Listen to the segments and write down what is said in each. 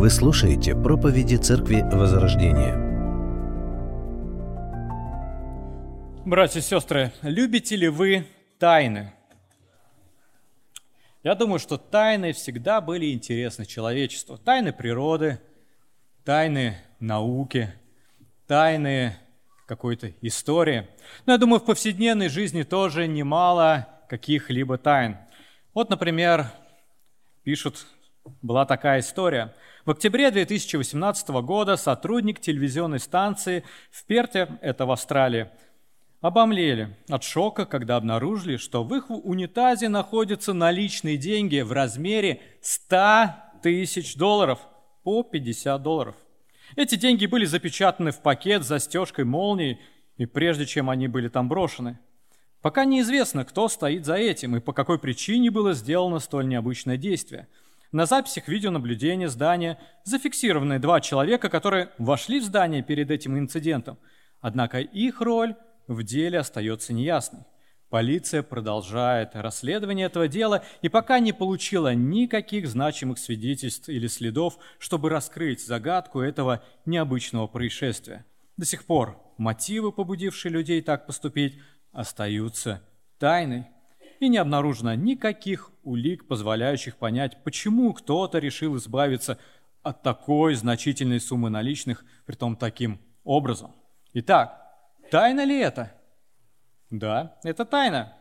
Вы слушаете проповеди Церкви Возрождения. Братья и сестры, любите ли вы тайны? Я думаю, что тайны всегда были интересны человечеству. Тайны природы, тайны науки, тайны какой-то истории. Но я думаю, в повседневной жизни тоже немало каких-либо тайн. Вот, например, пишут, была такая история. В октябре 2018 года сотрудник телевизионной станции в Перте, это в Австралии, обомлели от шока, когда обнаружили, что в их унитазе находятся наличные деньги в размере 100 тысяч долларов по 50 долларов. Эти деньги были запечатаны в пакет с застежкой молнии, и прежде чем они были там брошены. Пока неизвестно, кто стоит за этим и по какой причине было сделано столь необычное действие. На записях видеонаблюдения здания зафиксированы два человека, которые вошли в здание перед этим инцидентом. Однако их роль в деле остается неясной. Полиция продолжает расследование этого дела и пока не получила никаких значимых свидетельств или следов, чтобы раскрыть загадку этого необычного происшествия. До сих пор мотивы, побудившие людей так поступить, остаются тайной. И не обнаружено никаких улик, позволяющих понять, почему кто-то решил избавиться от такой значительной суммы наличных, при том таким образом. Итак, тайна ли это? Да, это тайна.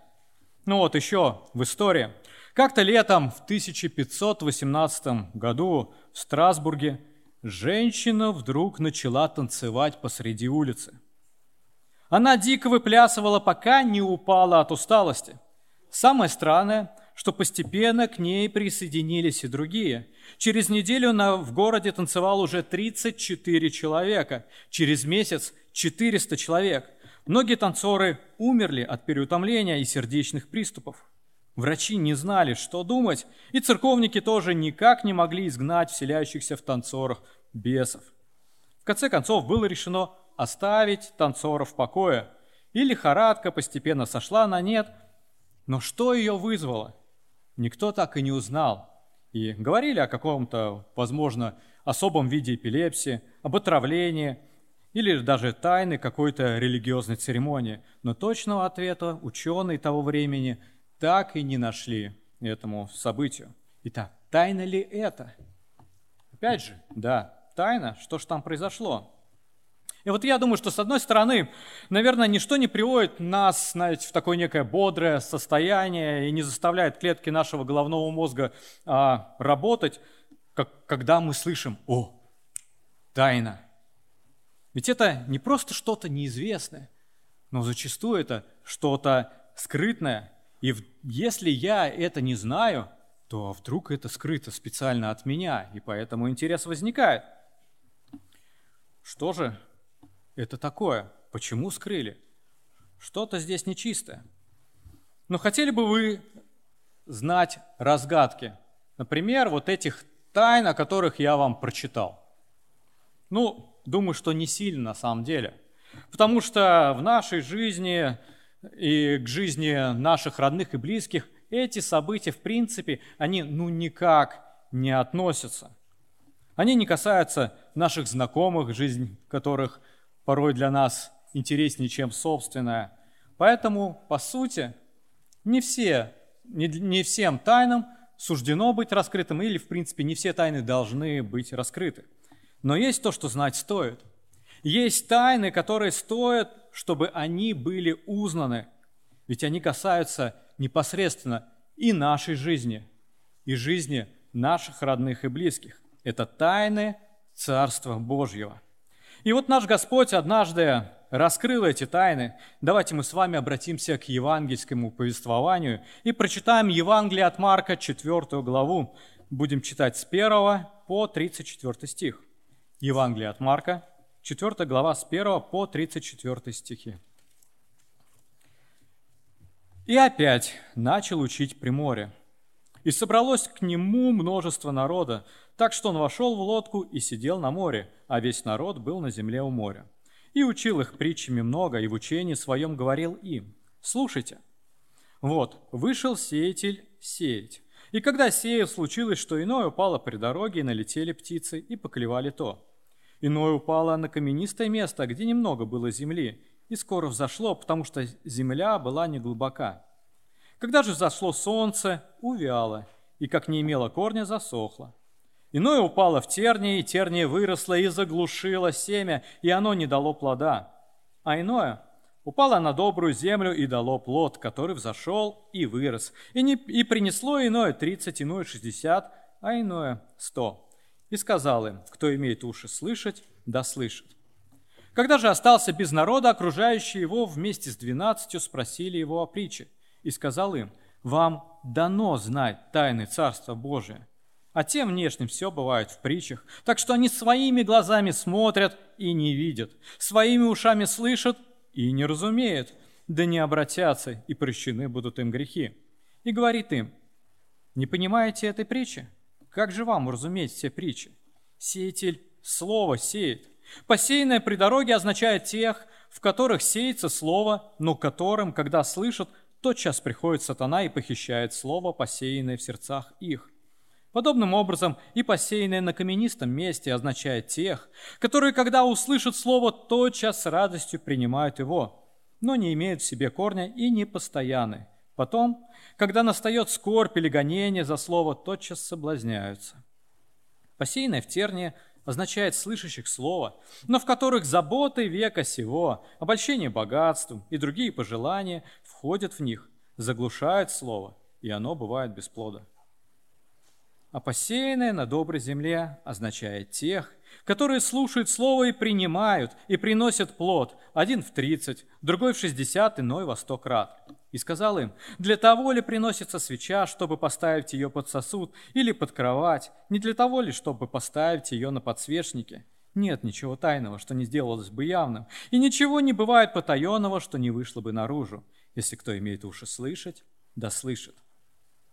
Ну вот еще в истории. Как-то летом в 1518 году в Страсбурге женщина вдруг начала танцевать посреди улицы. Она дико выплясывала, пока не упала от усталости. Самое странное, что постепенно к ней присоединились и другие. Через неделю на, в городе танцевал уже 34 человека, через месяц 400 человек – Многие танцоры умерли от переутомления и сердечных приступов. Врачи не знали, что думать, и церковники тоже никак не могли изгнать вселяющихся в танцорах бесов. В конце концов было решено оставить танцоров в покое, и лихорадка постепенно сошла на нет. Но что ее вызвало? Никто так и не узнал. И говорили о каком-то, возможно, особом виде эпилепсии, об отравлении – или даже тайны какой-то религиозной церемонии. Но точного ответа ученые того времени так и не нашли этому событию. Итак, тайна ли это? Опять же, да, тайна, что же там произошло? И вот я думаю, что с одной стороны, наверное, ничто не приводит нас, знаете, в такое некое бодрое состояние и не заставляет клетки нашего головного мозга а, работать, как, когда мы слышим «О, тайна!» Ведь это не просто что-то неизвестное, но зачастую это что-то скрытное. И если я это не знаю, то вдруг это скрыто специально от меня, и поэтому интерес возникает. Что же это такое? Почему скрыли? Что-то здесь нечистое. Но хотели бы вы знать разгадки? Например, вот этих тайн, о которых я вам прочитал. Ну, Думаю, что не сильно на самом деле. Потому что в нашей жизни и к жизни наших родных и близких эти события, в принципе, они ну никак не относятся. Они не касаются наших знакомых, жизнь которых порой для нас интереснее, чем собственная. Поэтому, по сути, не, все, не, не всем тайнам суждено быть раскрытым, или, в принципе, не все тайны должны быть раскрыты. Но есть то, что знать стоит. Есть тайны, которые стоят, чтобы они были узнаны. Ведь они касаются непосредственно и нашей жизни, и жизни наших родных и близких. Это тайны Царства Божьего. И вот наш Господь однажды раскрыл эти тайны. Давайте мы с вами обратимся к евангельскому повествованию и прочитаем Евангелие от Марка, 4 главу. Будем читать с 1 по 34 стих. Евангелие от Марка, 4 глава с 1 по 34 стихи. «И опять начал учить при море. И собралось к нему множество народа, так что он вошел в лодку и сидел на море, а весь народ был на земле у моря. И учил их притчами много, и в учении своем говорил им, «Слушайте, вот, вышел сеятель сеять. И когда сеял, случилось, что иное упало при дороге, и налетели птицы, и поклевали то. Иное упало на каменистое место, где немного было земли, и скоро взошло, потому что земля была неглубока. Когда же взошло солнце, увяло, и как не имело корня, засохло. Иное упало в тернии, и терния выросла и заглушила семя, и оно не дало плода. А иное упало на добрую землю и дало плод, который взошел и вырос, и, не, и принесло иное тридцать, иное шестьдесят, а иное сто. И сказал им, кто имеет уши слышать, да слышит. Когда же остался без народа, окружающие его вместе с двенадцатью спросили его о притче, и сказал им, вам дано знать тайны Царства Божия, а тем внешним все бывает в притчах, так что они своими глазами смотрят и не видят, своими ушами слышат и не разумеют, да не обратятся, и прощены будут им грехи. И говорит им, не понимаете этой притчи? Как же вам уразуметь все притчи? Сеятель слово сеет. Посеянное при дороге означает тех, в которых сеется слово, но которым, когда слышат, тотчас приходит сатана и похищает слово, посеянное в сердцах их. Подобным образом и посеянное на каменистом месте означает тех, которые, когда услышат слово, тотчас с радостью принимают его, но не имеют в себе корня и не постоянны. Потом, когда настает скорбь или гонение за слово, тотчас соблазняются. Посеянное в тернии означает слышащих слово, но в которых заботы века сего, обольщение богатством и другие пожелания входят в них, заглушают слово, и оно бывает без плода. А посеянное на доброй земле означает тех, которые слушают слово и принимают, и приносят плод, один в тридцать, другой в шестьдесят, иной во сто крат. И сказал им, для того ли приносится свеча, чтобы поставить ее под сосуд или под кровать, не для того ли, чтобы поставить ее на подсвечнике? Нет ничего тайного, что не сделалось бы явным, и ничего не бывает потаенного, что не вышло бы наружу. Если кто имеет уши слышать, да слышит.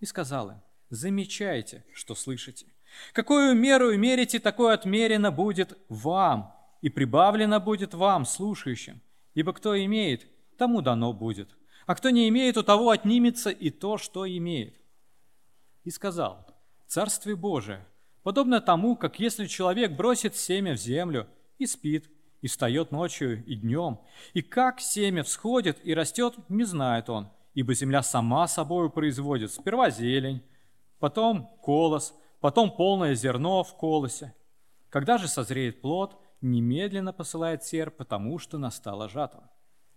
И сказал им, замечайте, что слышите. Какую меру мерите, такое отмерено будет вам, и прибавлено будет вам, слушающим. Ибо кто имеет, тому дано будет, а кто не имеет, у того отнимется и то, что имеет. И сказал, Царствие Божие, подобно тому, как если человек бросит семя в землю и спит, и встает ночью и днем, и как семя всходит и растет, не знает он, ибо земля сама собою производит сперва зелень, потом колос, потом полное зерно в колосе. Когда же созреет плод, немедленно посылает серп, потому что настала жатва.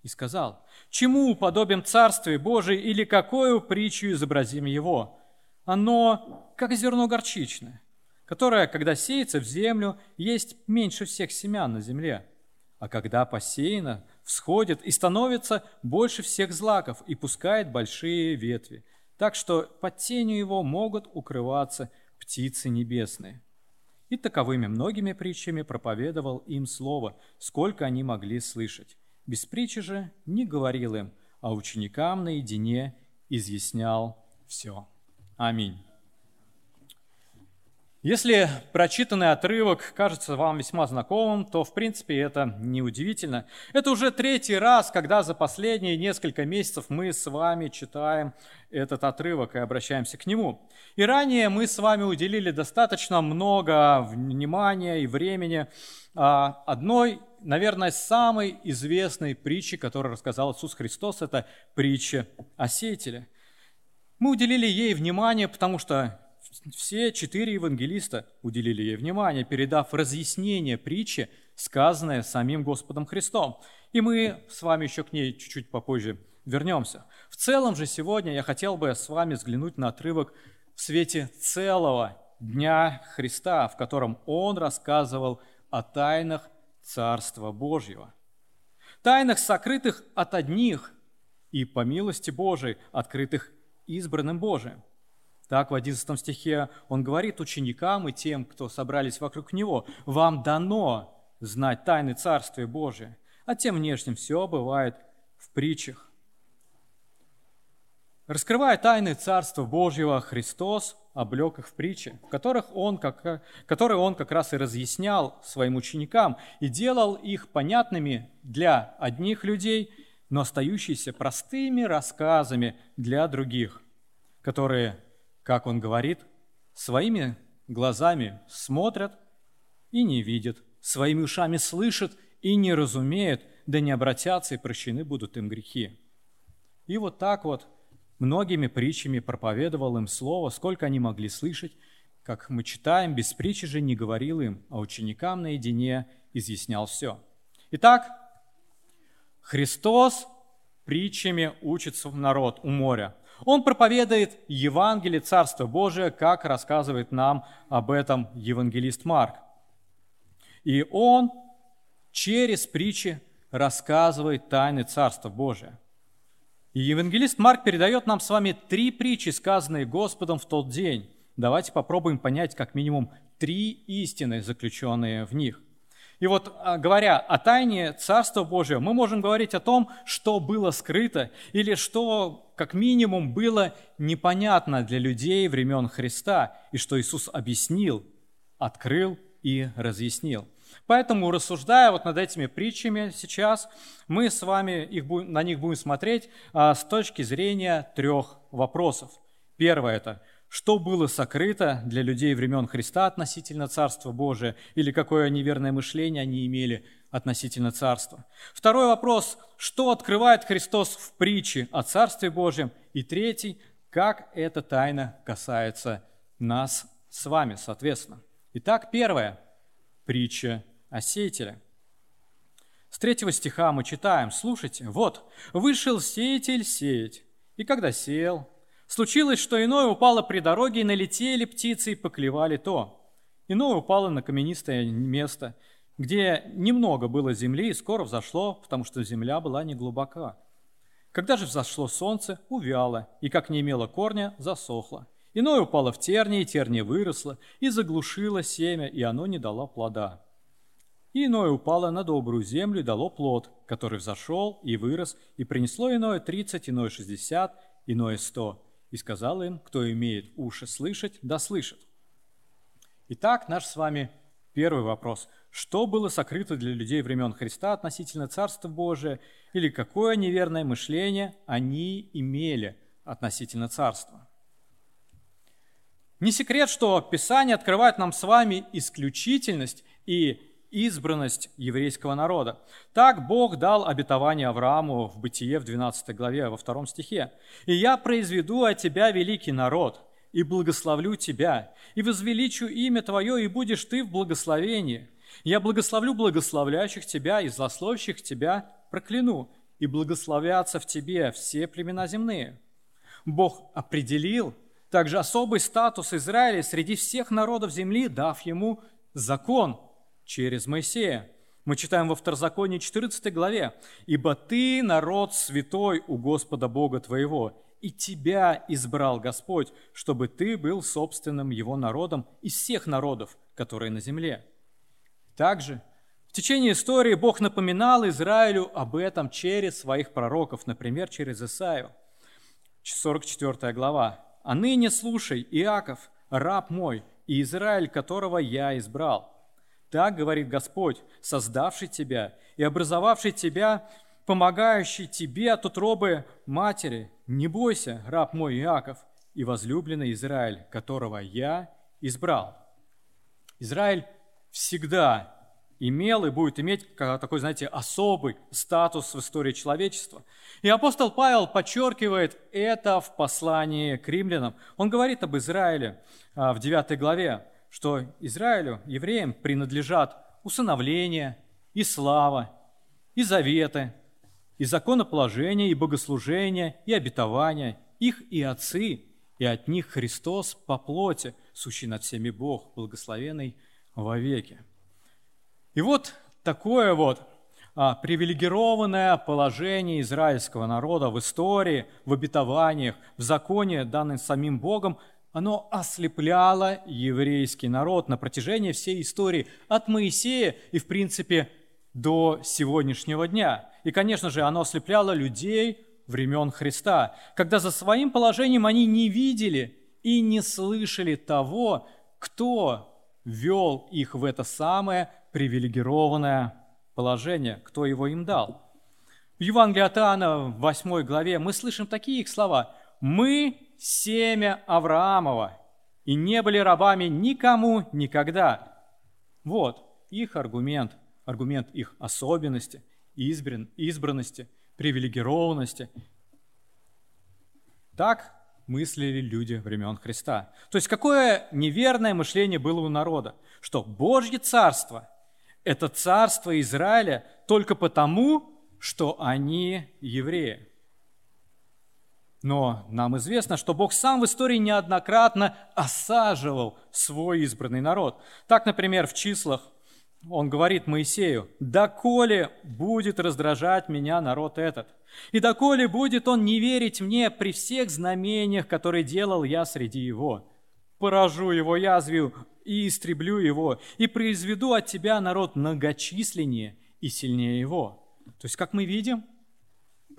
И сказал, чему уподобим Царствие Божие или какую притчу изобразим его? Оно, как зерно горчичное, которое, когда сеется в землю, есть меньше всех семян на земле, а когда посеяно, всходит и становится больше всех злаков и пускает большие ветви, так что под тенью его могут укрываться птицы небесные. И таковыми многими притчами проповедовал им слово, сколько они могли слышать. Без же не говорил им, а ученикам наедине изъяснял все. Аминь. Если прочитанный отрывок кажется вам весьма знакомым, то в принципе это неудивительно. Это уже третий раз, когда за последние несколько месяцев мы с вами читаем этот отрывок и обращаемся к нему. И ранее мы с вами уделили достаточно много внимания и времени а, одной, наверное, самой известной притчи, которую рассказал Иисус Христос, это притча о сеятеле. Мы уделили ей внимание, потому что все четыре евангелиста уделили ей внимание, передав разъяснение притчи, сказанное самим Господом Христом. И мы с вами еще к ней чуть-чуть попозже вернемся. В целом же сегодня я хотел бы с вами взглянуть на отрывок в свете целого Дня Христа, в котором Он рассказывал о тайнах Царства Божьего. Тайнах, сокрытых от одних и, по милости Божией, открытых избранным Божиим. Так, в 11 стихе он говорит ученикам и тем, кто собрались вокруг него, «Вам дано знать тайны Царствия Божия, а тем внешним все бывает в притчах». Раскрывая тайны Царства Божьего, Христос облег их в притчи, в которых он как, которые он как раз и разъяснял своим ученикам и делал их понятными для одних людей, но остающиеся простыми рассказами для других, которые как он говорит, своими глазами смотрят и не видят, своими ушами слышат и не разумеют, да не обратятся, и прощены будут им грехи. И вот так вот многими притчами проповедовал им слово, сколько они могли слышать, как мы читаем, без притчи же не говорил им, а ученикам наедине изъяснял все. Итак, Христос притчами учится в народ у моря. Он проповедует Евангелие Царства Божия, как рассказывает нам об этом евангелист Марк. И он через притчи рассказывает тайны Царства Божия. И евангелист Марк передает нам с вами три притчи, сказанные Господом в тот день. Давайте попробуем понять как минимум три истины, заключенные в них. И вот а, говоря о тайне Царства Божьего, мы можем говорить о том, что было скрыто или что как минимум было непонятно для людей времен Христа и что Иисус объяснил, открыл и разъяснил. Поэтому, рассуждая вот над этими притчами сейчас, мы с вами их, на них будем смотреть а, с точки зрения трех вопросов. Первое – это что было сокрыто для людей времен Христа относительно Царства Божия, или какое неверное мышление они имели относительно Царства. Второй вопрос, что открывает Христос в притче о Царстве Божьем. И третий, как эта тайна касается нас с вами, соответственно. Итак, первое, притча о сеятеле. С третьего стиха мы читаем, слушайте, вот, вышел сеятель сеять, и когда сеял, Случилось, что иное упало при дороге, и налетели птицы и поклевали то. Иное упало на каменистое место, где немного было земли, и скоро взошло, потому что земля была не глубока. Когда же взошло солнце, увяло, и, как не имело корня, засохло. Иное упало в тернии, и терния выросла, и заглушило семя, и оно не дало плода. И иное упало на добрую землю и дало плод, который взошел и вырос, и принесло иное тридцать, иное шестьдесят, иное сто и сказал им, кто имеет уши слышать, да слышит. Итак, наш с вами первый вопрос. Что было сокрыто для людей времен Христа относительно Царства Божия, или какое неверное мышление они имели относительно Царства? Не секрет, что Писание открывает нам с вами исключительность и избранность еврейского народа. Так Бог дал обетование Аврааму в Бытие в 12 главе, во втором стихе. «И я произведу от тебя великий народ, и благословлю тебя, и возвеличу имя твое, и будешь ты в благословении. Я благословлю благословляющих тебя, и злословящих тебя прокляну, и благословятся в тебе все племена земные». Бог определил также особый статус Израиля среди всех народов земли, дав ему закон – через Моисея. Мы читаем во Второзаконии 14 главе. «Ибо ты народ святой у Господа Бога твоего, и тебя избрал Господь, чтобы ты был собственным его народом из всех народов, которые на земле». Также в течение истории Бог напоминал Израилю об этом через своих пророков, например, через Исаию. 44 глава. «А ныне слушай, Иаков, раб мой, и Израиль, которого я избрал, так говорит Господь, создавший тебя и образовавший тебя, помогающий тебе от утробы матери. Не бойся, раб мой Иаков и возлюбленный Израиль, которого я избрал. Израиль всегда имел и будет иметь такой, знаете, особый статус в истории человечества. И апостол Павел подчеркивает это в послании к римлянам. Он говорит об Израиле а, в 9 главе что Израилю, евреям, принадлежат усыновление и слава, и заветы, и законоположение, и богослужение, и обетование, их и отцы, и от них Христос по плоти, сущий над всеми Бог, благословенный вовеки. И вот такое вот а, привилегированное положение израильского народа в истории, в обетованиях, в законе, данным самим Богом, оно ослепляло еврейский народ на протяжении всей истории от Моисея и, в принципе, до сегодняшнего дня. И, конечно же, оно ослепляло людей времен Христа, когда за своим положением они не видели и не слышали того, кто вел их в это самое привилегированное положение, кто его им дал. В Евангелии от Иоанна в 8 главе мы слышим такие их слова. «Мы семя Авраамова и не были рабами никому никогда. Вот их аргумент, аргумент их особенности, избран, избранности, привилегированности. Так мыслили люди времен Христа. То есть какое неверное мышление было у народа, что Божье царство – это царство Израиля только потому, что они евреи. Но нам известно, что Бог сам в истории неоднократно осаживал свой избранный народ. Так, например, в числах он говорит Моисею, «Доколе будет раздражать меня народ этот, и доколе будет он не верить мне при всех знамениях, которые делал я среди его, поражу его язвию и истреблю его, и произведу от тебя народ многочисленнее и сильнее его». То есть, как мы видим,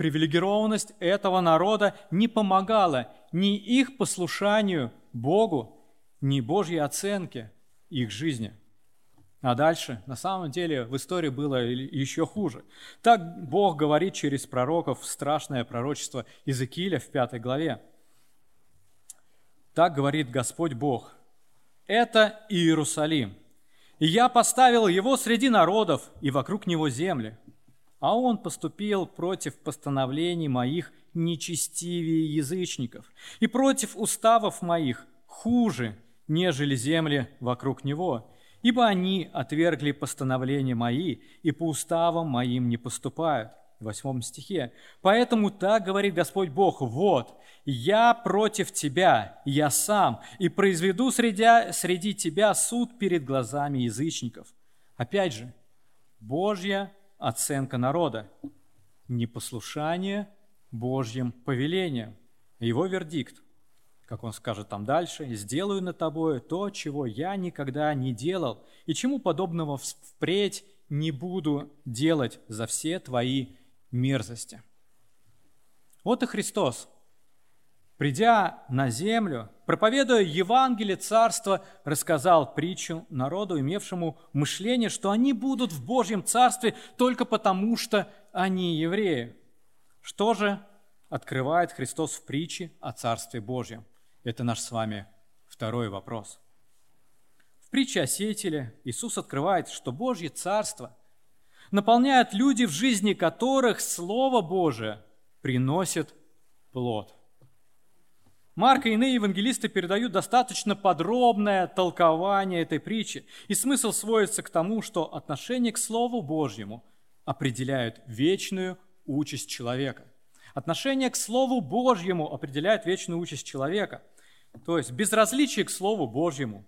привилегированность этого народа не помогала ни их послушанию Богу, ни Божьей оценке их жизни. А дальше, на самом деле, в истории было еще хуже. Так Бог говорит через пророков страшное пророчество Иезекииля в пятой главе. Так говорит Господь Бог. Это Иерусалим. И я поставил его среди народов и вокруг него земли а он поступил против постановлений моих нечестивее язычников и против уставов моих хуже, нежели земли вокруг него, ибо они отвергли постановления мои и по уставам моим не поступают. В восьмом стихе. «Поэтому так говорит Господь Бог, вот, я против тебя, я сам, и произведу среди, среди тебя суд перед глазами язычников». Опять же, Божья оценка народа, непослушание Божьим повелениям. Его вердикт, как он скажет там дальше, «Сделаю над тобою то, чего я никогда не делал, и чему подобного впредь не буду делать за все твои мерзости». Вот и Христос – Придя на землю, проповедуя Евангелие Царства, рассказал притчу народу, имевшему мышление, что они будут в Божьем Царстве только потому, что они евреи. Что же открывает Христос в притче о Царстве Божьем? Это наш с вами второй вопрос. В притче о сеятеле Иисус открывает, что Божье Царство наполняет люди, в жизни которых Слово Божие приносит плод – Марк и иные евангелисты передают достаточно подробное толкование этой притчи, и смысл сводится к тому, что отношение к Слову Божьему определяет вечную участь человека. Отношение к Слову Божьему определяет вечную участь человека. То есть безразличие к Слову Божьему,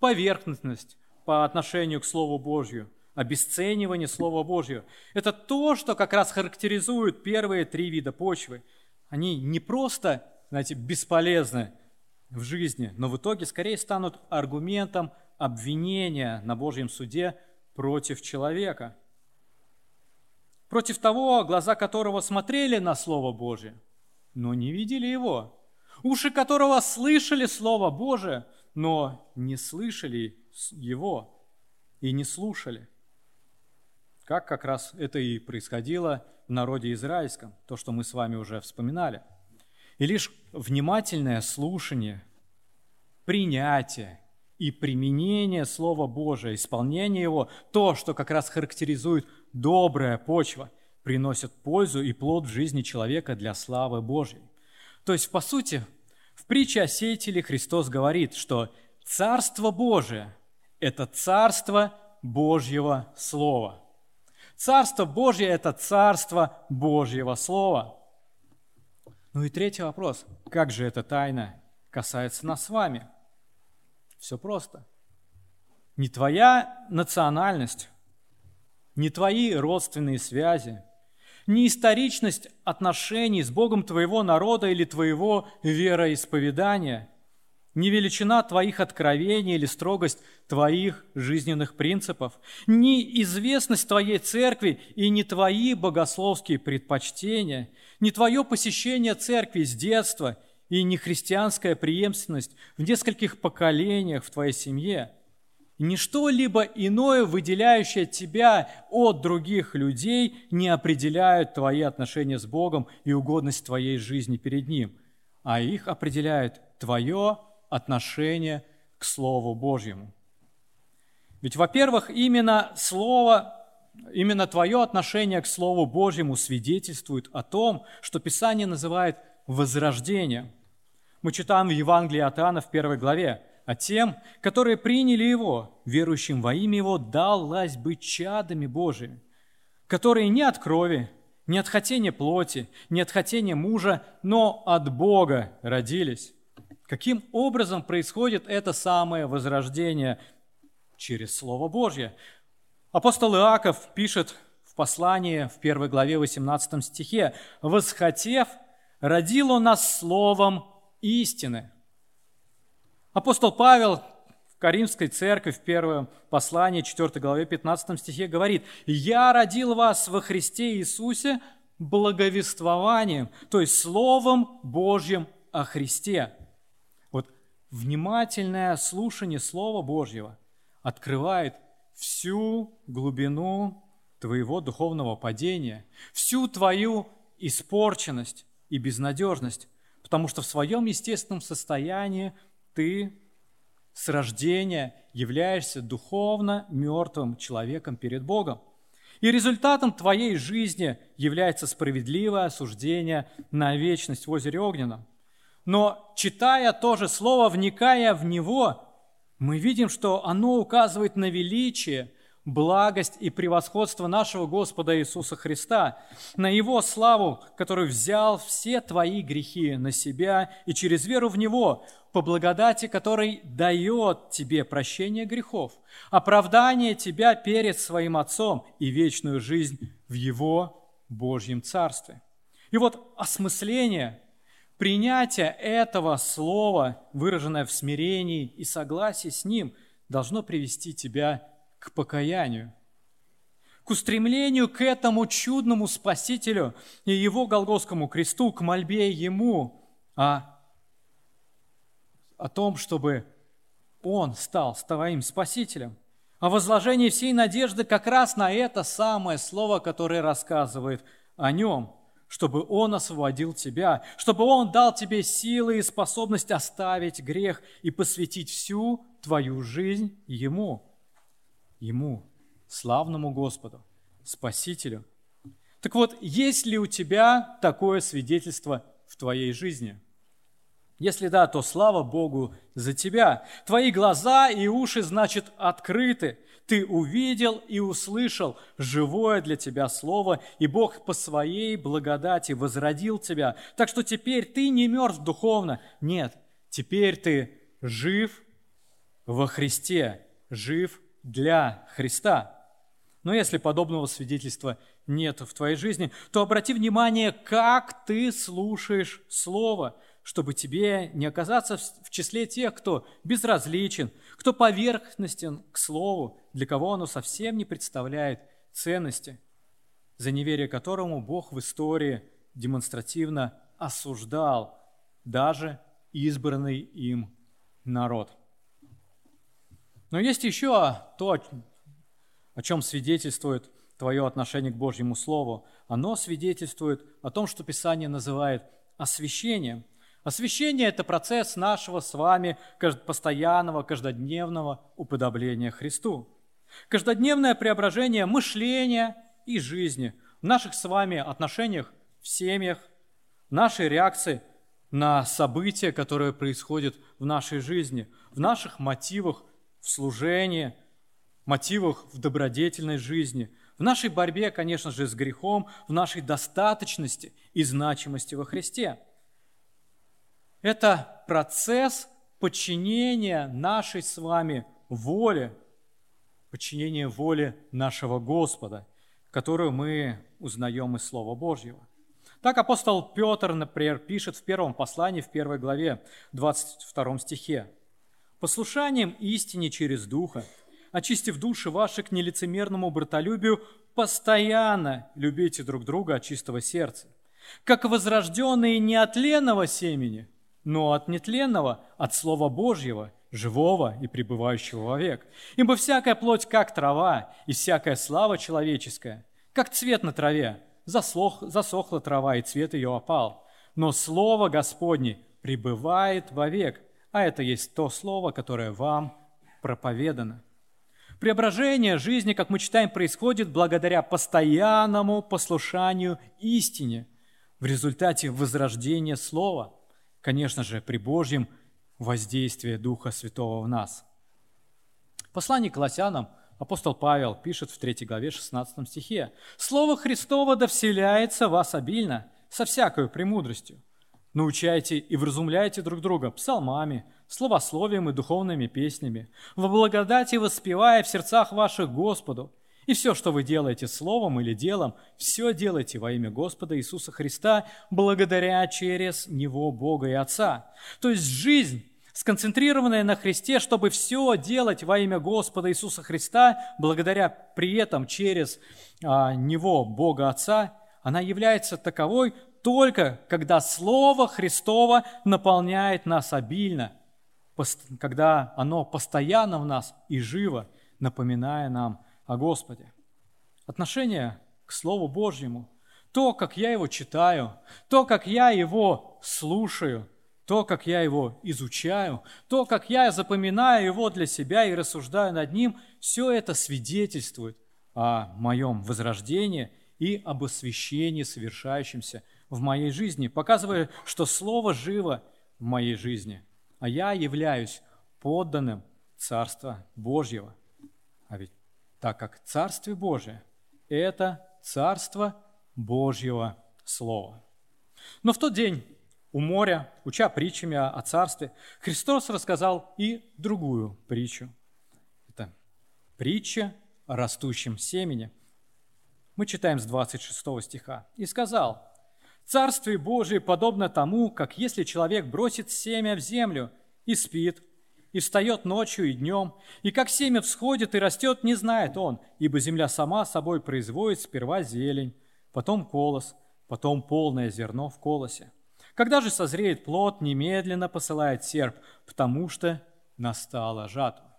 поверхностность по отношению к Слову Божью, обесценивание Слова Божьего. Это то, что как раз характеризует первые три вида почвы. Они не просто знаете, бесполезны в жизни, но в итоге скорее станут аргументом обвинения на Божьем суде против человека. Против того, глаза которого смотрели на Слово Божие, но не видели его. Уши которого слышали Слово Божие, но не слышали его и не слушали. Как как раз это и происходило в народе израильском, то, что мы с вами уже вспоминали – и лишь внимательное слушание, принятие и применение Слова Божия, исполнение его, то, что как раз характеризует добрая почва, приносит пользу и плод в жизни человека для славы Божьей. То есть, по сути, в притче о сеятеле Христос говорит, что Царство Божие – это Царство Божьего Слова. Царство Божье – это Царство Божьего Слова – ну и третий вопрос. Как же эта тайна касается нас с вами? Все просто. Не твоя национальность, не твои родственные связи, не историчность отношений с Богом твоего народа или твоего вероисповедания, не величина твоих откровений или строгость твоих жизненных принципов, не известность твоей церкви и не твои богословские предпочтения, не твое посещение церкви с детства и не христианская преемственность в нескольких поколениях в твоей семье, не что-либо иное, выделяющее тебя от других людей, не определяют твои отношения с Богом и угодность твоей жизни перед Ним – а их определяет твое отношение к Слову Божьему. Ведь, во-первых, именно Слово, именно твое отношение к Слову Божьему свидетельствует о том, что Писание называет возрождением. Мы читаем в Евангелии от Иоанна в первой главе, а тем, которые приняли Его, верующим во имя Его, далась быть чадами Божиими, которые не от крови, не от хотения плоти, не от хотения мужа, но от Бога родились. Каким образом происходит это самое возрождение через Слово Божье? Апостол Иаков пишет в послании в первой главе 18 стихе, «Восхотев, родил он нас словом истины». Апостол Павел в Каримской церкви в первом послании 4 главе 15 стихе говорит, «Я родил вас во Христе Иисусе благовествованием, то есть Словом Божьим о Христе». Вот внимательное слушание Слова Божьего открывает всю глубину твоего духовного падения, всю твою испорченность и безнадежность, потому что в своем естественном состоянии – ты с рождения являешься духовно мертвым человеком перед Богом. И результатом твоей жизни является справедливое осуждение на вечность в озере Огненном. Но читая то же слово, вникая в него, мы видим, что оно указывает на величие – благость и превосходство нашего Господа Иисуса Христа, на Его славу, который взял все твои грехи на себя и через веру в Него, по благодати, который дает тебе прощение грехов, оправдание тебя перед своим Отцом и вечную жизнь в Его Божьем Царстве. И вот осмысление, принятие этого слова, выраженное в смирении и согласии с Ним, должно привести тебя к покаянию, к устремлению к этому чудному Спасителю и Его Голгофскому кресту, к мольбе Ему о, о том, чтобы Он стал твоим Спасителем, о возложении всей надежды как раз на это самое слово, которое рассказывает о Нем, чтобы Он освободил тебя, чтобы Он дал тебе силы и способность оставить грех и посвятить всю твою жизнь Ему – Ему, славному Господу, Спасителю. Так вот, есть ли у тебя такое свидетельство в твоей жизни? Если да, то слава Богу за тебя. Твои глаза и уши, значит, открыты. Ты увидел и услышал живое для тебя слово, и Бог по своей благодати возродил тебя. Так что теперь ты не мертв духовно. Нет, теперь ты жив во Христе, жив для Христа. Но если подобного свидетельства нет в твоей жизни, то обрати внимание, как ты слушаешь Слово, чтобы тебе не оказаться в числе тех, кто безразличен, кто поверхностен к Слову, для кого оно совсем не представляет ценности, за неверие которому Бог в истории демонстративно осуждал даже избранный им народ. Но есть еще то, о чем свидетельствует твое отношение к Божьему Слову. Оно свидетельствует о том, что Писание называет освящением. Освящение – это процесс нашего с вами постоянного, каждодневного уподобления Христу. Каждодневное преображение мышления и жизни в наших с вами отношениях в семьях, нашей реакции на события, которые происходят в нашей жизни, в наших мотивах в служении, мотивах в добродетельной жизни, в нашей борьбе, конечно же, с грехом, в нашей достаточности и значимости во Христе. Это процесс подчинения нашей с вами воле, подчинения воле нашего Господа, которую мы узнаем из Слова Божьего. Так апостол Петр, например, пишет в первом послании, в первой главе, 22 стихе послушанием истине через Духа, очистив души ваши к нелицемерному братолюбию, постоянно любите друг друга от чистого сердца, как возрожденные не от ленного семени, но от нетленного, от Слова Божьего, живого и пребывающего вовек. Ибо всякая плоть, как трава, и всякая слава человеческая, как цвет на траве, засох, засохла трава, и цвет ее опал. Но Слово Господне пребывает вовек, а это есть то слово, которое вам проповедано. Преображение жизни, как мы читаем, происходит благодаря постоянному послушанию истине в результате возрождения Слова, конечно же, при Божьем воздействии Духа Святого в нас. Послание к Колоссянам апостол Павел пишет в 3 главе 16 стихе «Слово Христово да вселяется в вас обильно, со всякою премудростью, Научайте и вразумляйте друг друга псалмами, словословием и духовными песнями, во благодати воспевая в сердцах ваших Господу. И все, что вы делаете словом или делом, все делайте во имя Господа Иисуса Христа, благодаря через Него Бога и Отца. То есть жизнь, сконцентрированная на Христе, чтобы все делать во имя Господа Иисуса Христа, благодаря при этом через а, Него Бога Отца, она является таковой только когда Слово Христово наполняет нас обильно, когда оно постоянно в нас и живо, напоминая нам о Господе. Отношение к Слову Божьему, то, как я его читаю, то, как я его слушаю, то, как я его изучаю, то, как я запоминаю его для себя и рассуждаю над ним, все это свидетельствует о моем возрождении и об освящении, совершающемся в моей жизни, показывая, что Слово живо в моей жизни, а я являюсь подданным Царства Божьего. А ведь так как Царствие Божие – это Царство Божьего Слова. Но в тот день у моря, уча притчами о Царстве, Христос рассказал и другую притчу. Это притча о растущем семени. Мы читаем с 26 стиха. «И сказал, Царствие Божие подобно тому, как если человек бросит семя в землю и спит, и встает ночью и днем, и как семя всходит и растет, не знает он, ибо земля сама собой производит сперва зелень, потом колос, потом полное зерно в колосе. Когда же созреет плод, немедленно посылает серп, потому что настала жатва.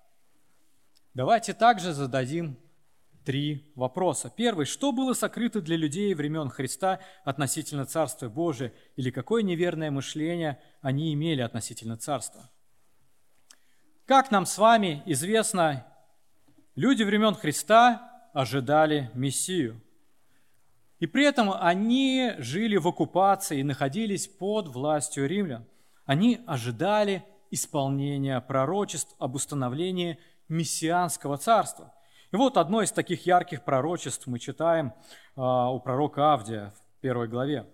Давайте также зададим три вопроса. Первый. Что было сокрыто для людей времен Христа относительно Царства Божия? Или какое неверное мышление они имели относительно Царства? Как нам с вами известно, люди времен Христа ожидали Мессию. И при этом они жили в оккупации и находились под властью римлян. Они ожидали исполнения пророчеств об установлении мессианского царства – и вот одно из таких ярких пророчеств мы читаем а, у пророка Авдия в первой главе.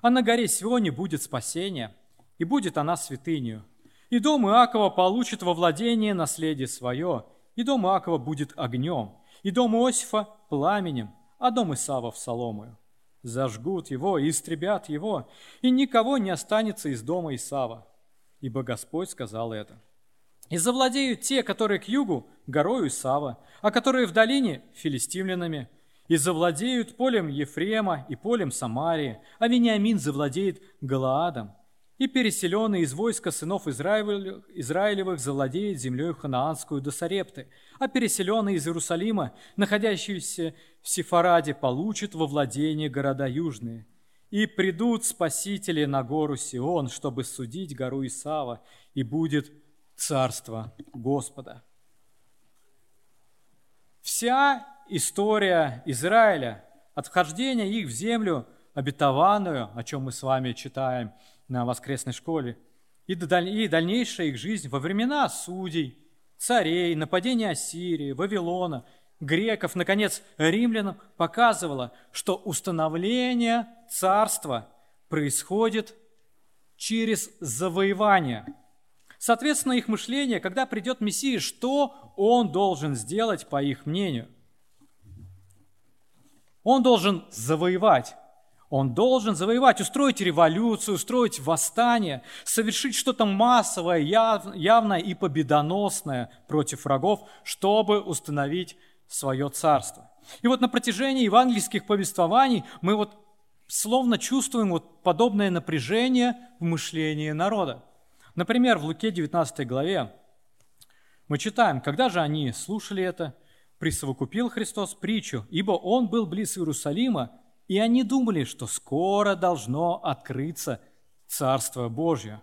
«А на горе Сионе будет спасение, и будет она святынью. И дом Иакова получит во владение наследие свое, и дом Иакова будет огнем, и дом Иосифа – пламенем, а дом Исава – соломою. Зажгут его и истребят его, и никого не останется из дома Исава, ибо Господь сказал это. И завладеют те, которые к югу, горою Исава, а которые в долине – филистимлянами. И завладеют полем Ефрема и полем Самарии, а Вениамин завладеет Галаадом. И переселенные из войска сынов Израилевых завладеют землей ханаанскую до Сарепты, а переселенные из Иерусалима, находящиеся в Сефараде, получат во владение города южные. И придут спасители на гору Сион, чтобы судить гору Исава, и будет Царство Господа. Вся история Израиля, от вхождения их в землю обетованную, о чем мы с вами читаем на воскресной школе, и дальнейшая их жизнь во времена судей, царей, нападения Ассирии, Вавилона, греков, наконец, римлянам, показывала, что установление царства происходит через завоевание – Соответственно, их мышление, когда придет Мессия, что он должен сделать, по их мнению? Он должен завоевать. Он должен завоевать, устроить революцию, устроить восстание, совершить что-то массовое, яв, явное и победоносное против врагов, чтобы установить свое царство. И вот на протяжении евангельских повествований мы вот словно чувствуем вот подобное напряжение в мышлении народа. Например, в Луке 19 главе мы читаем, когда же они слушали это, присовокупил Христос притчу, ибо Он был близ Иерусалима, и они думали, что скоро должно открыться Царство Божье.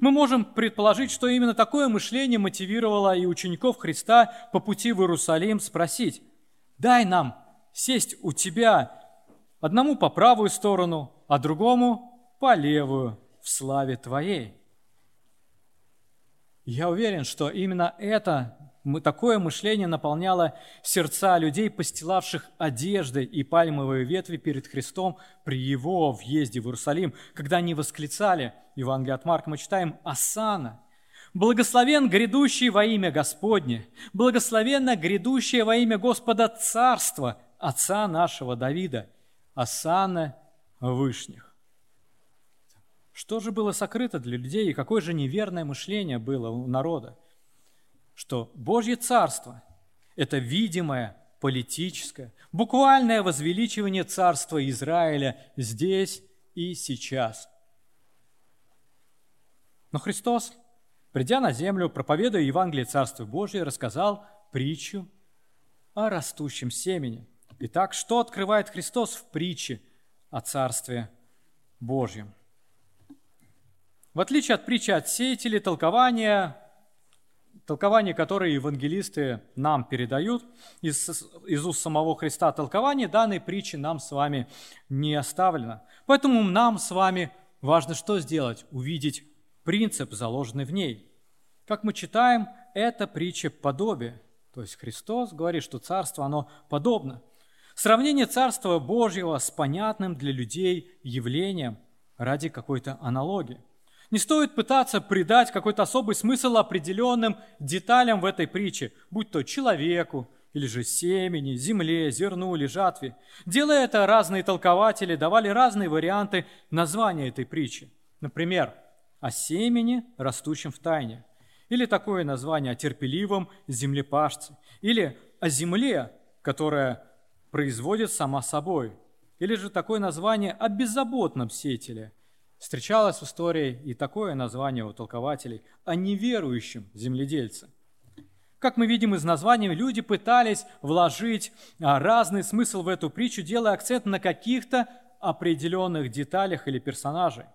Мы можем предположить, что именно такое мышление мотивировало и учеников Христа по пути в Иерусалим спросить, «Дай нам сесть у тебя одному по правую сторону, а другому по левую в славе Твоей». Я уверен, что именно это, такое мышление наполняло сердца людей, постилавших одежды и пальмовые ветви перед Христом при Его въезде в Иерусалим, когда они восклицали, Евангелие от Марка мы читаем, «Асана! Благословен грядущий во имя Господне! Благословенно грядущее во имя Господа Царство, Отца нашего Давида! Асана Вышних!» Что же было сокрыто для людей и какое же неверное мышление было у народа? Что Божье Царство – это видимое, политическое, буквальное возвеличивание Царства Израиля здесь и сейчас. Но Христос, придя на землю, проповедуя Евангелие Царства Божия, рассказал притчу о растущем семени. Итак, что открывает Христос в притче о Царстве Божьем – в отличие от притчи от сеятелей, толкования, толкования, которые евангелисты нам передают из, из уст самого Христа, толкование данной притчи нам с вами не оставлено. Поэтому нам с вами важно что сделать? Увидеть принцип, заложенный в ней. Как мы читаем, это притча подобие. То есть Христос говорит, что царство, оно подобно. Сравнение Царства Божьего с понятным для людей явлением ради какой-то аналогии – не стоит пытаться придать какой-то особый смысл определенным деталям в этой притче, будь то человеку, или же семени, земле, зерну или жатве. Делая это, разные толкователи давали разные варианты названия этой притчи. Например, о семени, растущем в тайне. Или такое название о терпеливом землепашце. Или о земле, которая производит сама собой. Или же такое название о беззаботном сеятеле – Встречалось в истории и такое название у толкователей о неверующем земледельце. Как мы видим из названия, люди пытались вложить а, разный смысл в эту притчу, делая акцент на каких-то определенных деталях или персонажей.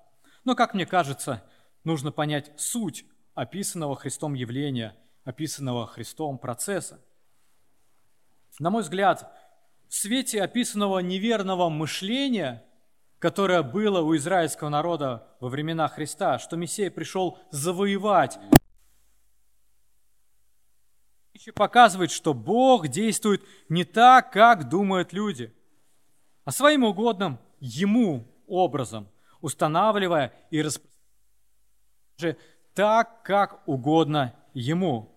Но, как мне кажется, нужно понять суть описанного Христом явления, описанного Христом процесса. На мой взгляд, в свете описанного неверного мышления которое было у израильского народа во времена Христа, что Мессия пришел завоевать. показывает, что Бог действует не так, как думают люди, а своим угодным Ему образом, устанавливая и распространяя так, как угодно Ему.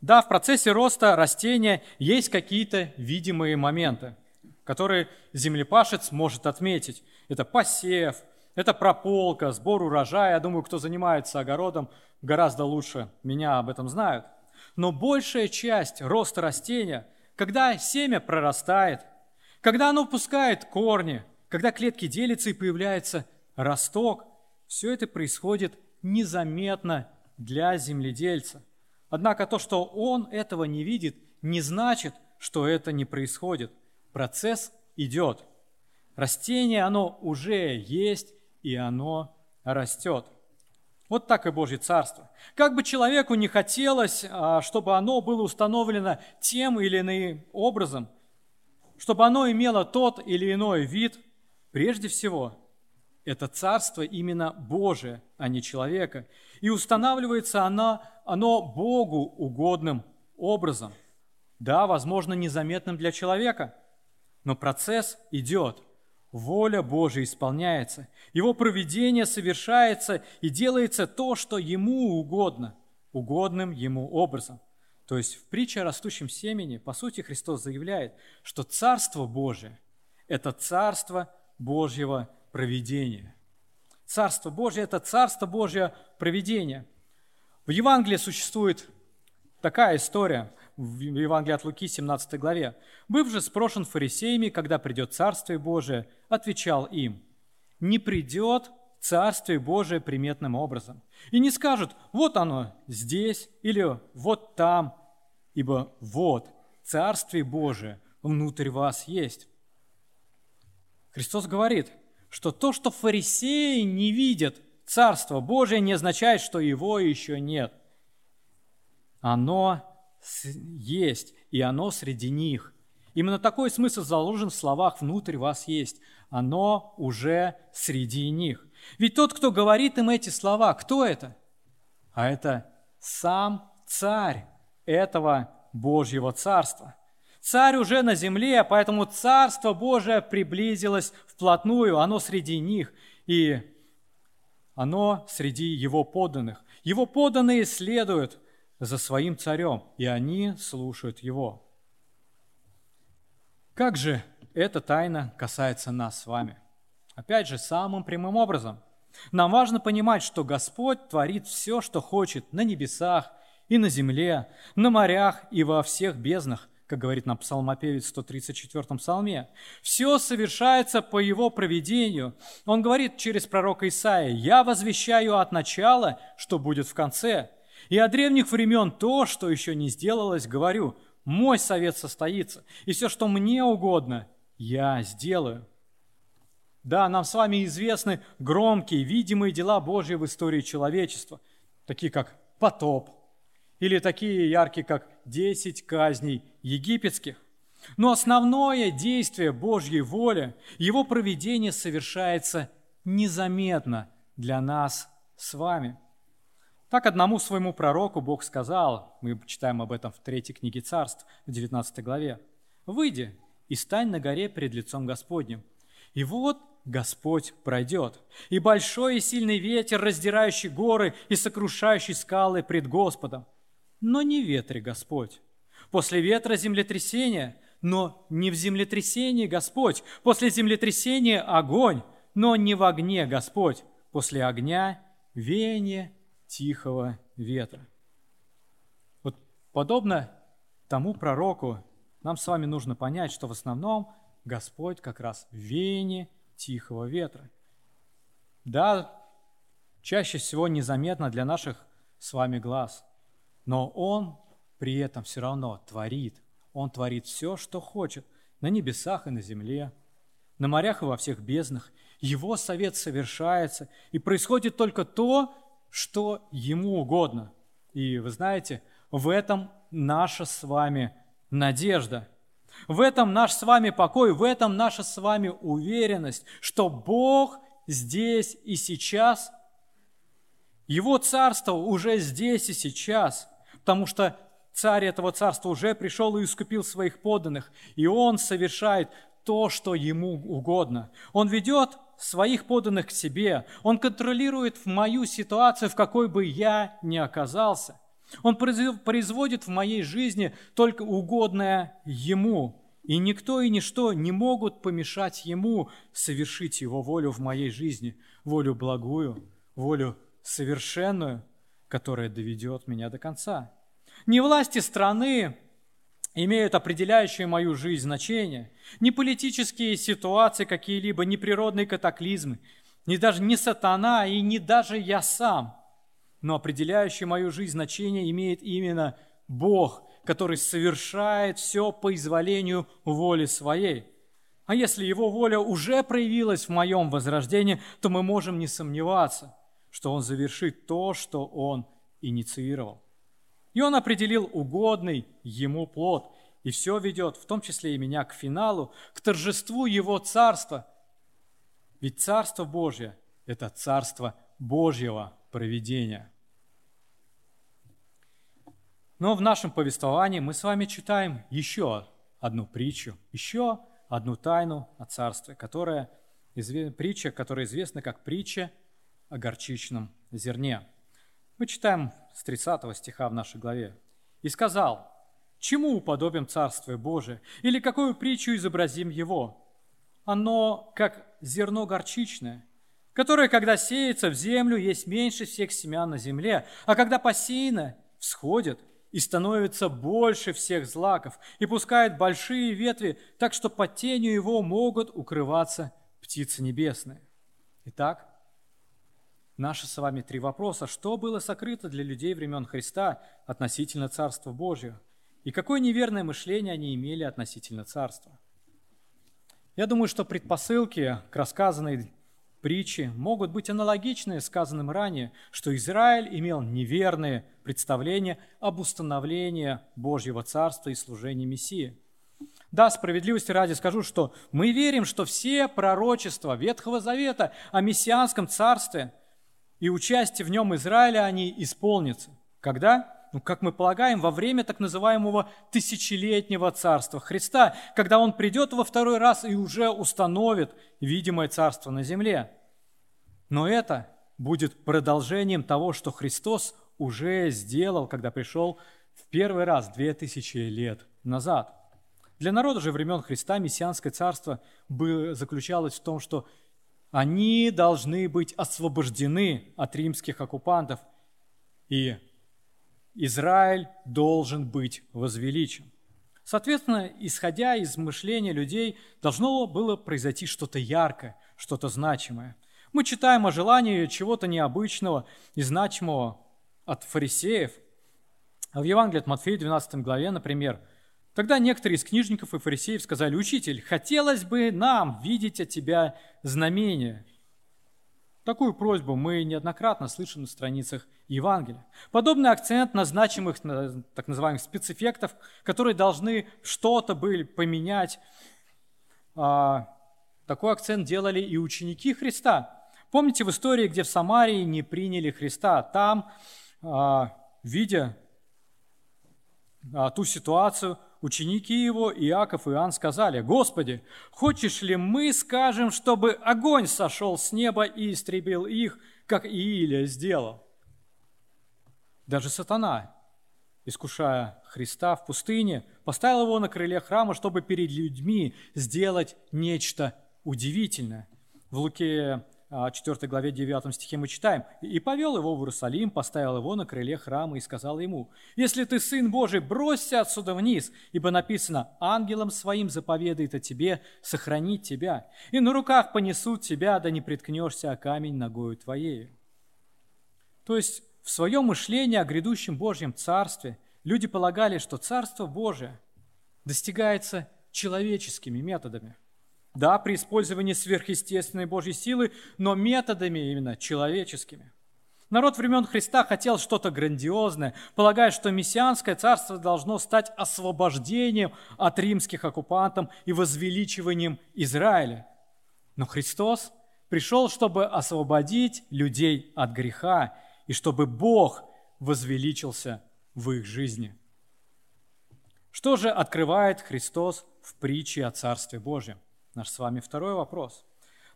Да, в процессе роста растения есть какие-то видимые моменты – которые землепашец может отметить. Это посев, это прополка, сбор урожая. Я думаю, кто занимается огородом, гораздо лучше меня об этом знают. Но большая часть роста растения, когда семя прорастает, когда оно пускает корни, когда клетки делятся и появляется росток, все это происходит незаметно для земледельца. Однако то, что он этого не видит, не значит, что это не происходит. Процесс идет. Растение, оно уже есть, и оно растет. Вот так и Божье Царство. Как бы человеку не хотелось, а, чтобы оно было установлено тем или иным образом, чтобы оно имело тот или иной вид, прежде всего, это царство именно Божие, а не человека. И устанавливается оно, оно Богу угодным образом. Да, возможно, незаметным для человека – но процесс идет. Воля Божия исполняется. Его проведение совершается и делается то, что Ему угодно, угодным Ему образом. То есть в притче о растущем семени, по сути, Христос заявляет, что Царство Божие – это Царство Божьего проведения. Царство Божье – это Царство Божье проведения. В Евангелии существует такая история – в Евангелии от Луки, 17 главе. «Быв же спрошен фарисеями, когда придет Царствие Божие, отвечал им, не придет Царствие Божие приметным образом. И не скажут, вот оно здесь или вот там, ибо вот Царствие Божие внутрь вас есть». Христос говорит, что то, что фарисеи не видят Царство Божие не означает, что его еще нет. Оно есть, и оно среди них. Именно такой смысл заложен в словах «внутрь вас есть». Оно уже среди них. Ведь тот, кто говорит им эти слова, кто это? А это сам царь этого Божьего царства. Царь уже на земле, поэтому царство Божие приблизилось вплотную, оно среди них, и оно среди его подданных. Его подданные следуют за своим царем, и они слушают его. Как же эта тайна касается нас с вами? Опять же, самым прямым образом. Нам важно понимать, что Господь творит все, что хочет на небесах и на земле, на морях и во всех безднах, как говорит нам псалмопевец в 134 псалме. Все совершается по его проведению. Он говорит через пророка Исаия, «Я возвещаю от начала, что будет в конце, и от древних времен то, что еще не сделалось, говорю, мой совет состоится, и все, что мне угодно, я сделаю. Да, нам с вами известны громкие, видимые дела Божьи в истории человечества, такие как потоп, или такие яркие, как десять казней египетских. Но основное действие Божьей воли, его проведение совершается незаметно для нас с вами. Так одному своему пророку Бог сказал, мы читаем об этом в третьей книге Царств, в 19 главе, «Выйди и стань на горе перед лицом Господним. И вот Господь пройдет, и большой и сильный ветер, раздирающий горы и сокрушающий скалы пред Господом. Но не ветре Господь. После ветра землетрясение, но не в землетрясении Господь. После землетрясения огонь, но не в огне Господь. После огня веяние тихого ветра. Вот подобно тому пророку, нам с вами нужно понять, что в основном Господь как раз в веянии тихого ветра. Да, чаще всего незаметно для наших с вами глаз, но Он при этом все равно творит. Он творит все, что хочет, на небесах и на земле, на морях и во всех безднах. Его совет совершается, и происходит только то, что ему угодно. И вы знаете, в этом наша с вами надежда. В этом наш с вами покой, в этом наша с вами уверенность, что Бог здесь и сейчас, Его царство уже здесь и сейчас, потому что царь этого царства уже пришел и искупил своих подданных, и он совершает то, что ему угодно. Он ведет своих поданных к себе. Он контролирует в мою ситуацию, в какой бы я ни оказался. Он производит в моей жизни только угодное Ему. И никто и ничто не могут помешать Ему совершить Его волю в моей жизни, волю благую, волю совершенную, которая доведет меня до конца. Не власти страны, имеют определяющее мою жизнь значение. Не политические ситуации какие-либо, не природные катаклизмы, не даже не сатана и не даже я сам. Но определяющее мою жизнь значение имеет именно Бог, который совершает все по изволению воли своей. А если Его воля уже проявилась в моем возрождении, то мы можем не сомневаться, что Он завершит то, что Он инициировал. И он определил угодный ему плод. И все ведет, в том числе и меня, к финалу, к торжеству его царства. Ведь царство Божье – это царство Божьего проведения. Но в нашем повествовании мы с вами читаем еще одну притчу, еще одну тайну о царстве, которая, притча, которая известна как притча о горчичном зерне. Мы читаем с 30 стиха в нашей главе. «И сказал, чему уподобим Царствие Божие, или какую притчу изобразим его? Оно, как зерно горчичное, которое, когда сеется в землю, есть меньше всех семян на земле, а когда посеяно, всходит и становится больше всех злаков, и пускает большие ветви, так что под тенью его могут укрываться птицы небесные. Итак, наши с вами три вопроса. Что было сокрыто для людей времен Христа относительно Царства Божьего? И какое неверное мышление они имели относительно Царства? Я думаю, что предпосылки к рассказанной притчи могут быть аналогичны сказанным ранее, что Израиль имел неверные представления об установлении Божьего Царства и служении Мессии. Да, справедливости ради скажу, что мы верим, что все пророчества Ветхого Завета о мессианском царстве и участии в нем Израиля, они исполнятся. Когда? ну, как мы полагаем, во время так называемого тысячелетнего царства Христа, когда Он придет во второй раз и уже установит видимое царство на земле. Но это будет продолжением того, что Христос уже сделал, когда пришел в первый раз две тысячи лет назад. Для народа же времен Христа мессианское царство заключалось в том, что они должны быть освобождены от римских оккупантов и Израиль должен быть возвеличен. Соответственно, исходя из мышления людей, должно было произойти что-то яркое, что-то значимое. Мы читаем о желании чего-то необычного и значимого от фарисеев. В Евангелии от Матфея 12 главе, например, Тогда некоторые из книжников и фарисеев сказали, «Учитель, хотелось бы нам видеть от тебя знамение». Такую просьбу мы неоднократно слышим на страницах Евангелия. Подобный акцент на значимых, так называемых спецэффектов, которые должны что-то были поменять, а, такой акцент делали и ученики Христа. Помните в истории, где в Самарии не приняли Христа? Там, а, видя а, ту ситуацию, ученики его, Иаков и Иоанн, сказали, «Господи, хочешь ли мы скажем, чтобы огонь сошел с неба и истребил их, как Иилия сделал?» Даже сатана, искушая Христа в пустыне, поставил его на крыле храма, чтобы перед людьми сделать нечто удивительное. В Луке 4 а, главе 9 стихе мы читаем, «И повел его в Иерусалим, поставил его на крыле храма и сказал ему, «Если ты сын Божий, бросься отсюда вниз, ибо написано, ангелом своим заповедает о тебе сохранить тебя, и на руках понесут тебя, да не приткнешься о камень ногою твоей». То есть в своем мышлении о грядущем Божьем Царстве люди полагали, что Царство Божие достигается человеческими методами – да, при использовании сверхъестественной Божьей силы, но методами именно человеческими. Народ времен Христа хотел что-то грандиозное, полагая, что мессианское царство должно стать освобождением от римских оккупантов и возвеличиванием Израиля. Но Христос пришел, чтобы освободить людей от греха и чтобы Бог возвеличился в их жизни. Что же открывает Христос в притче о Царстве Божьем? Наш с вами второй вопрос.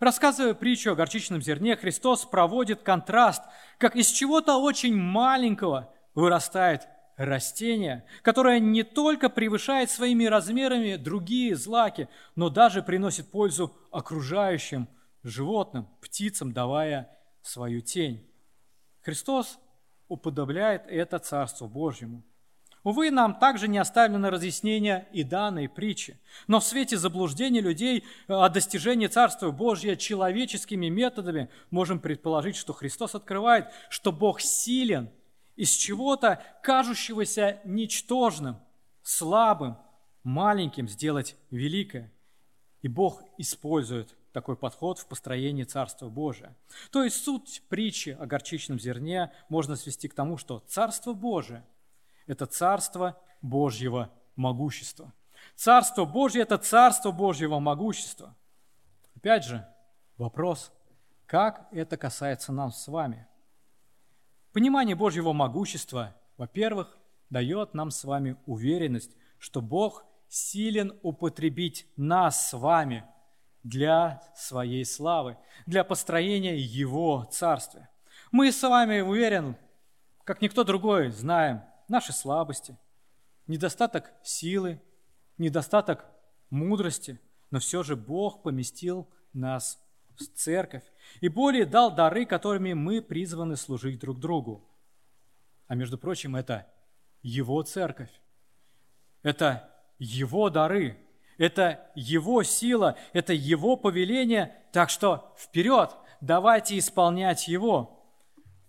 Рассказывая притчу о горчичном зерне, Христос проводит контраст, как из чего-то очень маленького вырастает растение, которое не только превышает своими размерами другие злаки, но даже приносит пользу окружающим животным, птицам, давая свою тень. Христос уподобляет это Царству Божьему – Увы, нам также не оставлено разъяснение и данной притчи. Но в свете заблуждений людей э, о достижении Царства Божьего человеческими методами можем предположить, что Христос открывает, что Бог силен из чего-то, кажущегося ничтожным, слабым, маленьким сделать великое. И Бог использует такой подход в построении Царства Божия. То есть суть притчи о горчичном зерне можно свести к тому, что Царство Божие – это царство Божьего могущества. Царство Божье – это царство Божьего могущества. Опять же, вопрос, как это касается нас с вами? Понимание Божьего могущества, во-первых, дает нам с вами уверенность, что Бог силен употребить нас с вами для своей славы, для построения Его Царствия. Мы с вами, уверен, как никто другой, знаем, наши слабости, недостаток силы, недостаток мудрости, но все же Бог поместил нас в церковь и более дал дары, которыми мы призваны служить друг другу. А между прочим, это Его церковь, это Его дары, это Его сила, это Его повеление, так что вперед, давайте исполнять Его.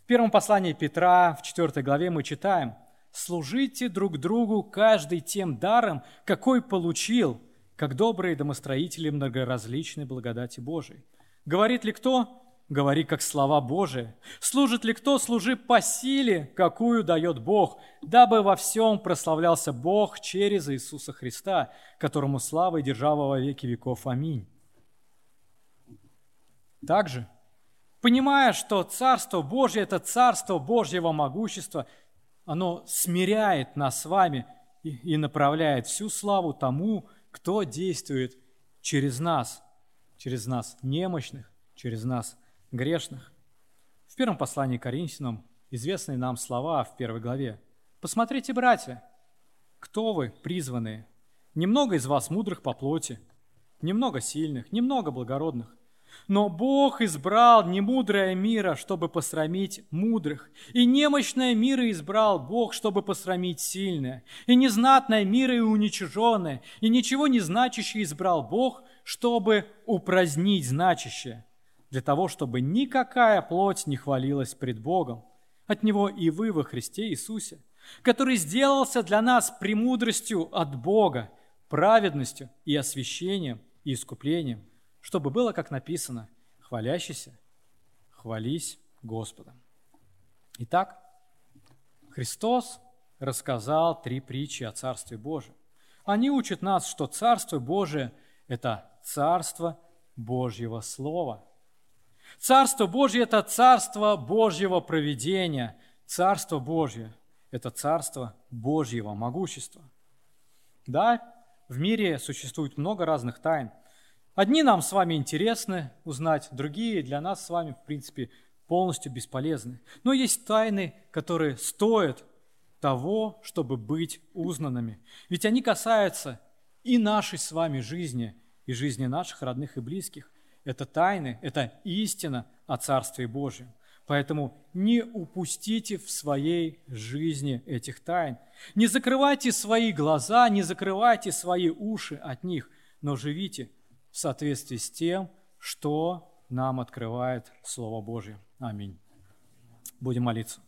В первом послании Петра, в 4 главе мы читаем – Служите друг другу каждый тем даром, какой получил, как добрые домостроители многоразличной благодати Божией. Говорит ли кто? говори как слова Божии. Служит ли кто, служи по силе, какую дает Бог, дабы во всем прославлялся Бог через Иисуса Христа, которому слава и держава во веки веков. Аминь. Также, понимая, что Царство Божье – это Царство Божьего могущества, оно смиряет нас с вами и направляет всю славу тому, кто действует через нас, через нас немощных, через нас грешных. В первом послании к Коринфянам известные нам слова в первой главе. «Посмотрите, братья, кто вы, призванные? Немного из вас мудрых по плоти, немного сильных, немного благородных. Но Бог избрал немудрое мира, чтобы посрамить мудрых, и немощное мира избрал Бог, чтобы посрамить сильное, и незнатное мира и уничиженное, и ничего не значащее избрал Бог, чтобы упразднить значащее, для того, чтобы никакая плоть не хвалилась пред Богом. От Него и вы во Христе Иисусе, который сделался для нас премудростью от Бога, праведностью и освящением и искуплением – чтобы было, как написано, хвалящийся, хвались Господом. Итак, Христос рассказал три притчи о Царстве Божьем. Они учат нас, что Царство Божие – это Царство Божьего Слова. Царство Божье – это Царство Божьего проведения. Царство Божье – это Царство Божьего могущества. Да, в мире существует много разных тайн – Одни нам с вами интересны узнать, другие для нас с вами, в принципе, полностью бесполезны. Но есть тайны, которые стоят того, чтобы быть узнанными. Ведь они касаются и нашей с вами жизни, и жизни наших родных и близких. Это тайны, это истина о Царстве Божьем. Поэтому не упустите в своей жизни этих тайн. Не закрывайте свои глаза, не закрывайте свои уши от них, но живите в соответствии с тем, что нам открывает Слово Божье. Аминь. Будем молиться.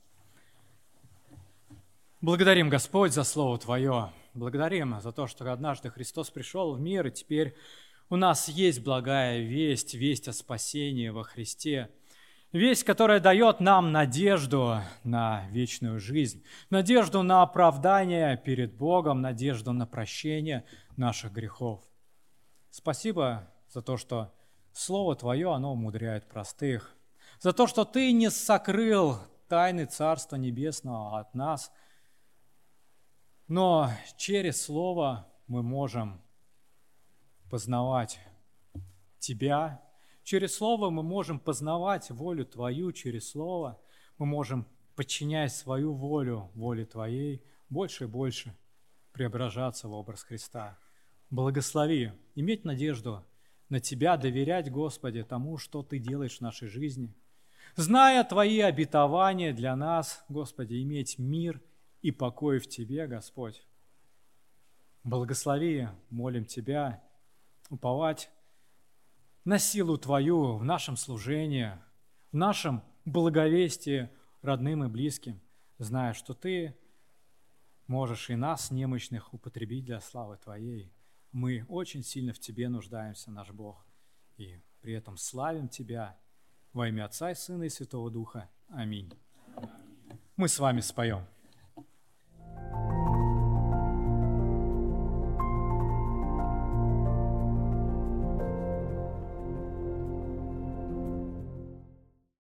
Благодарим, Господь, за Слово Твое. Благодарим за то, что однажды Христос пришел в мир, и теперь у нас есть благая весть, весть о спасении во Христе. Весть, которая дает нам надежду на вечную жизнь, надежду на оправдание перед Богом, надежду на прощение наших грехов. Спасибо за то, что Слово Твое, оно умудряет простых. За то, что Ты не сокрыл тайны Царства Небесного от нас. Но через Слово мы можем познавать Тебя. Через Слово мы можем познавать волю Твою через Слово. Мы можем, подчиняя свою волю воле Твоей, больше и больше преображаться в образ Христа. Благослови, иметь надежду на Тебя, доверять, Господи, тому, что Ты делаешь в нашей жизни. Зная Твои обетования для нас, Господи, иметь мир и покой в Тебе, Господь. Благослови, молим Тебя, уповать на силу Твою в нашем служении, в нашем благовестии родным и близким, зная, что Ты можешь и нас, немощных, употребить для славы Твоей. Мы очень сильно в Тебе нуждаемся, наш Бог, и при этом славим Тебя во имя Отца и Сына и Святого Духа. Аминь. Мы с вами споем.